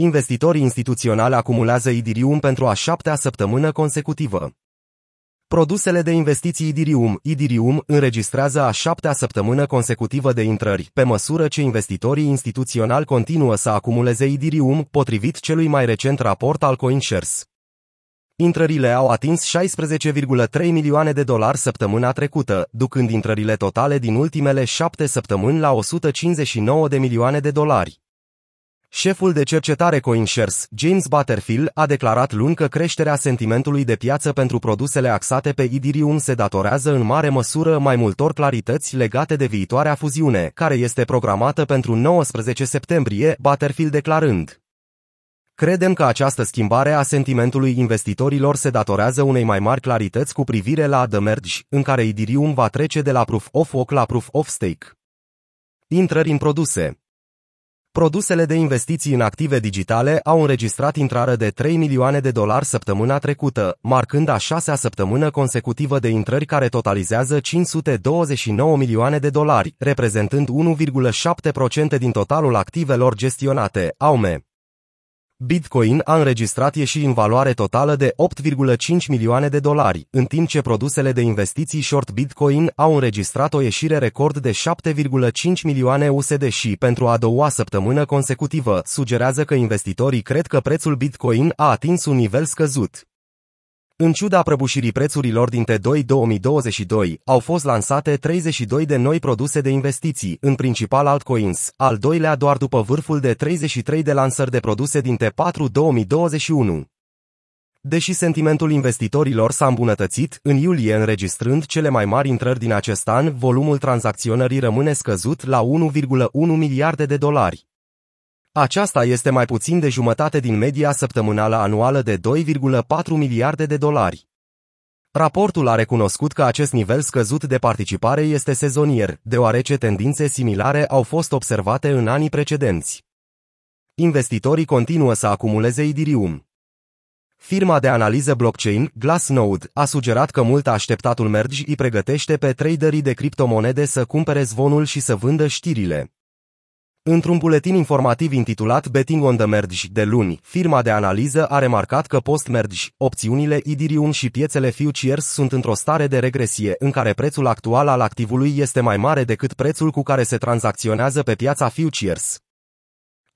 Investitorii instituționali acumulează Idirium pentru a șaptea săptămână consecutivă. Produsele de investiții Idirium, Idirium înregistrează a șaptea săptămână consecutivă de intrări, pe măsură ce investitorii instituționali continuă să acumuleze Idirium, potrivit celui mai recent raport al CoinShares. Intrările au atins 16,3 milioane de dolari săptămâna trecută, ducând intrările totale din ultimele șapte săptămâni la 159 de milioane de dolari. Șeful de cercetare CoinShares, James Butterfield, a declarat luni că creșterea sentimentului de piață pentru produsele axate pe Ethereum se datorează în mare măsură mai multor clarități legate de viitoarea fuziune, care este programată pentru 19 septembrie, Butterfield declarând. Credem că această schimbare a sentimentului investitorilor se datorează unei mai mari clarități cu privire la The Merge, în care Ethereum va trece de la Proof of Work la Proof of Stake. Intrări în produse Produsele de investiții în active digitale au înregistrat intrare de 3 milioane de dolari săptămâna trecută, marcând a șasea săptămână consecutivă de intrări care totalizează 529 milioane de dolari, reprezentând 1,7% din totalul activelor gestionate, AUME. Bitcoin a înregistrat ieșiri în valoare totală de 8,5 milioane de dolari, în timp ce produsele de investiții short Bitcoin au înregistrat o ieșire record de 7,5 milioane USD și pentru a doua săptămână consecutivă sugerează că investitorii cred că prețul Bitcoin a atins un nivel scăzut. În ciuda prăbușirii prețurilor din T2 2022, au fost lansate 32 de noi produse de investiții, în principal altcoins, al doilea doar după vârful de 33 de lansări de produse din T4 2021. Deși sentimentul investitorilor s-a îmbunătățit, în iulie înregistrând cele mai mari intrări din acest an, volumul tranzacționării rămâne scăzut la 1,1 miliarde de dolari. Aceasta este mai puțin de jumătate din media săptămânală anuală de 2,4 miliarde de dolari. Raportul a recunoscut că acest nivel scăzut de participare este sezonier, deoarece tendințe similare au fost observate în anii precedenți. Investitorii continuă să acumuleze Idirium. Firma de analiză blockchain, Glassnode, a sugerat că mult așteptatul mergi îi pregătește pe traderii de criptomonede să cumpere zvonul și să vândă știrile. Într-un buletin informativ intitulat Betting on the Merge de luni, firma de analiză a remarcat că post-merge, opțiunile Idirium și piețele futures sunt într-o stare de regresie în care prețul actual al activului este mai mare decât prețul cu care se tranzacționează pe piața futures.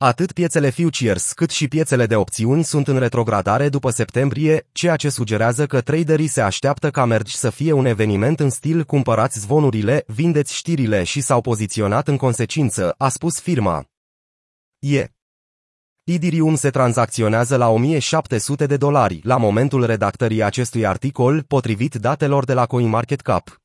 Atât piețele futures cât și piețele de opțiuni sunt în retrogradare după septembrie, ceea ce sugerează că traderii se așteaptă ca mergi să fie un eveniment în stil cumpărați zvonurile, vindeți știrile și s-au poziționat în consecință, a spus firma. E. Idirium se tranzacționează la 1700 de dolari la momentul redactării acestui articol, potrivit datelor de la CoinMarketCap.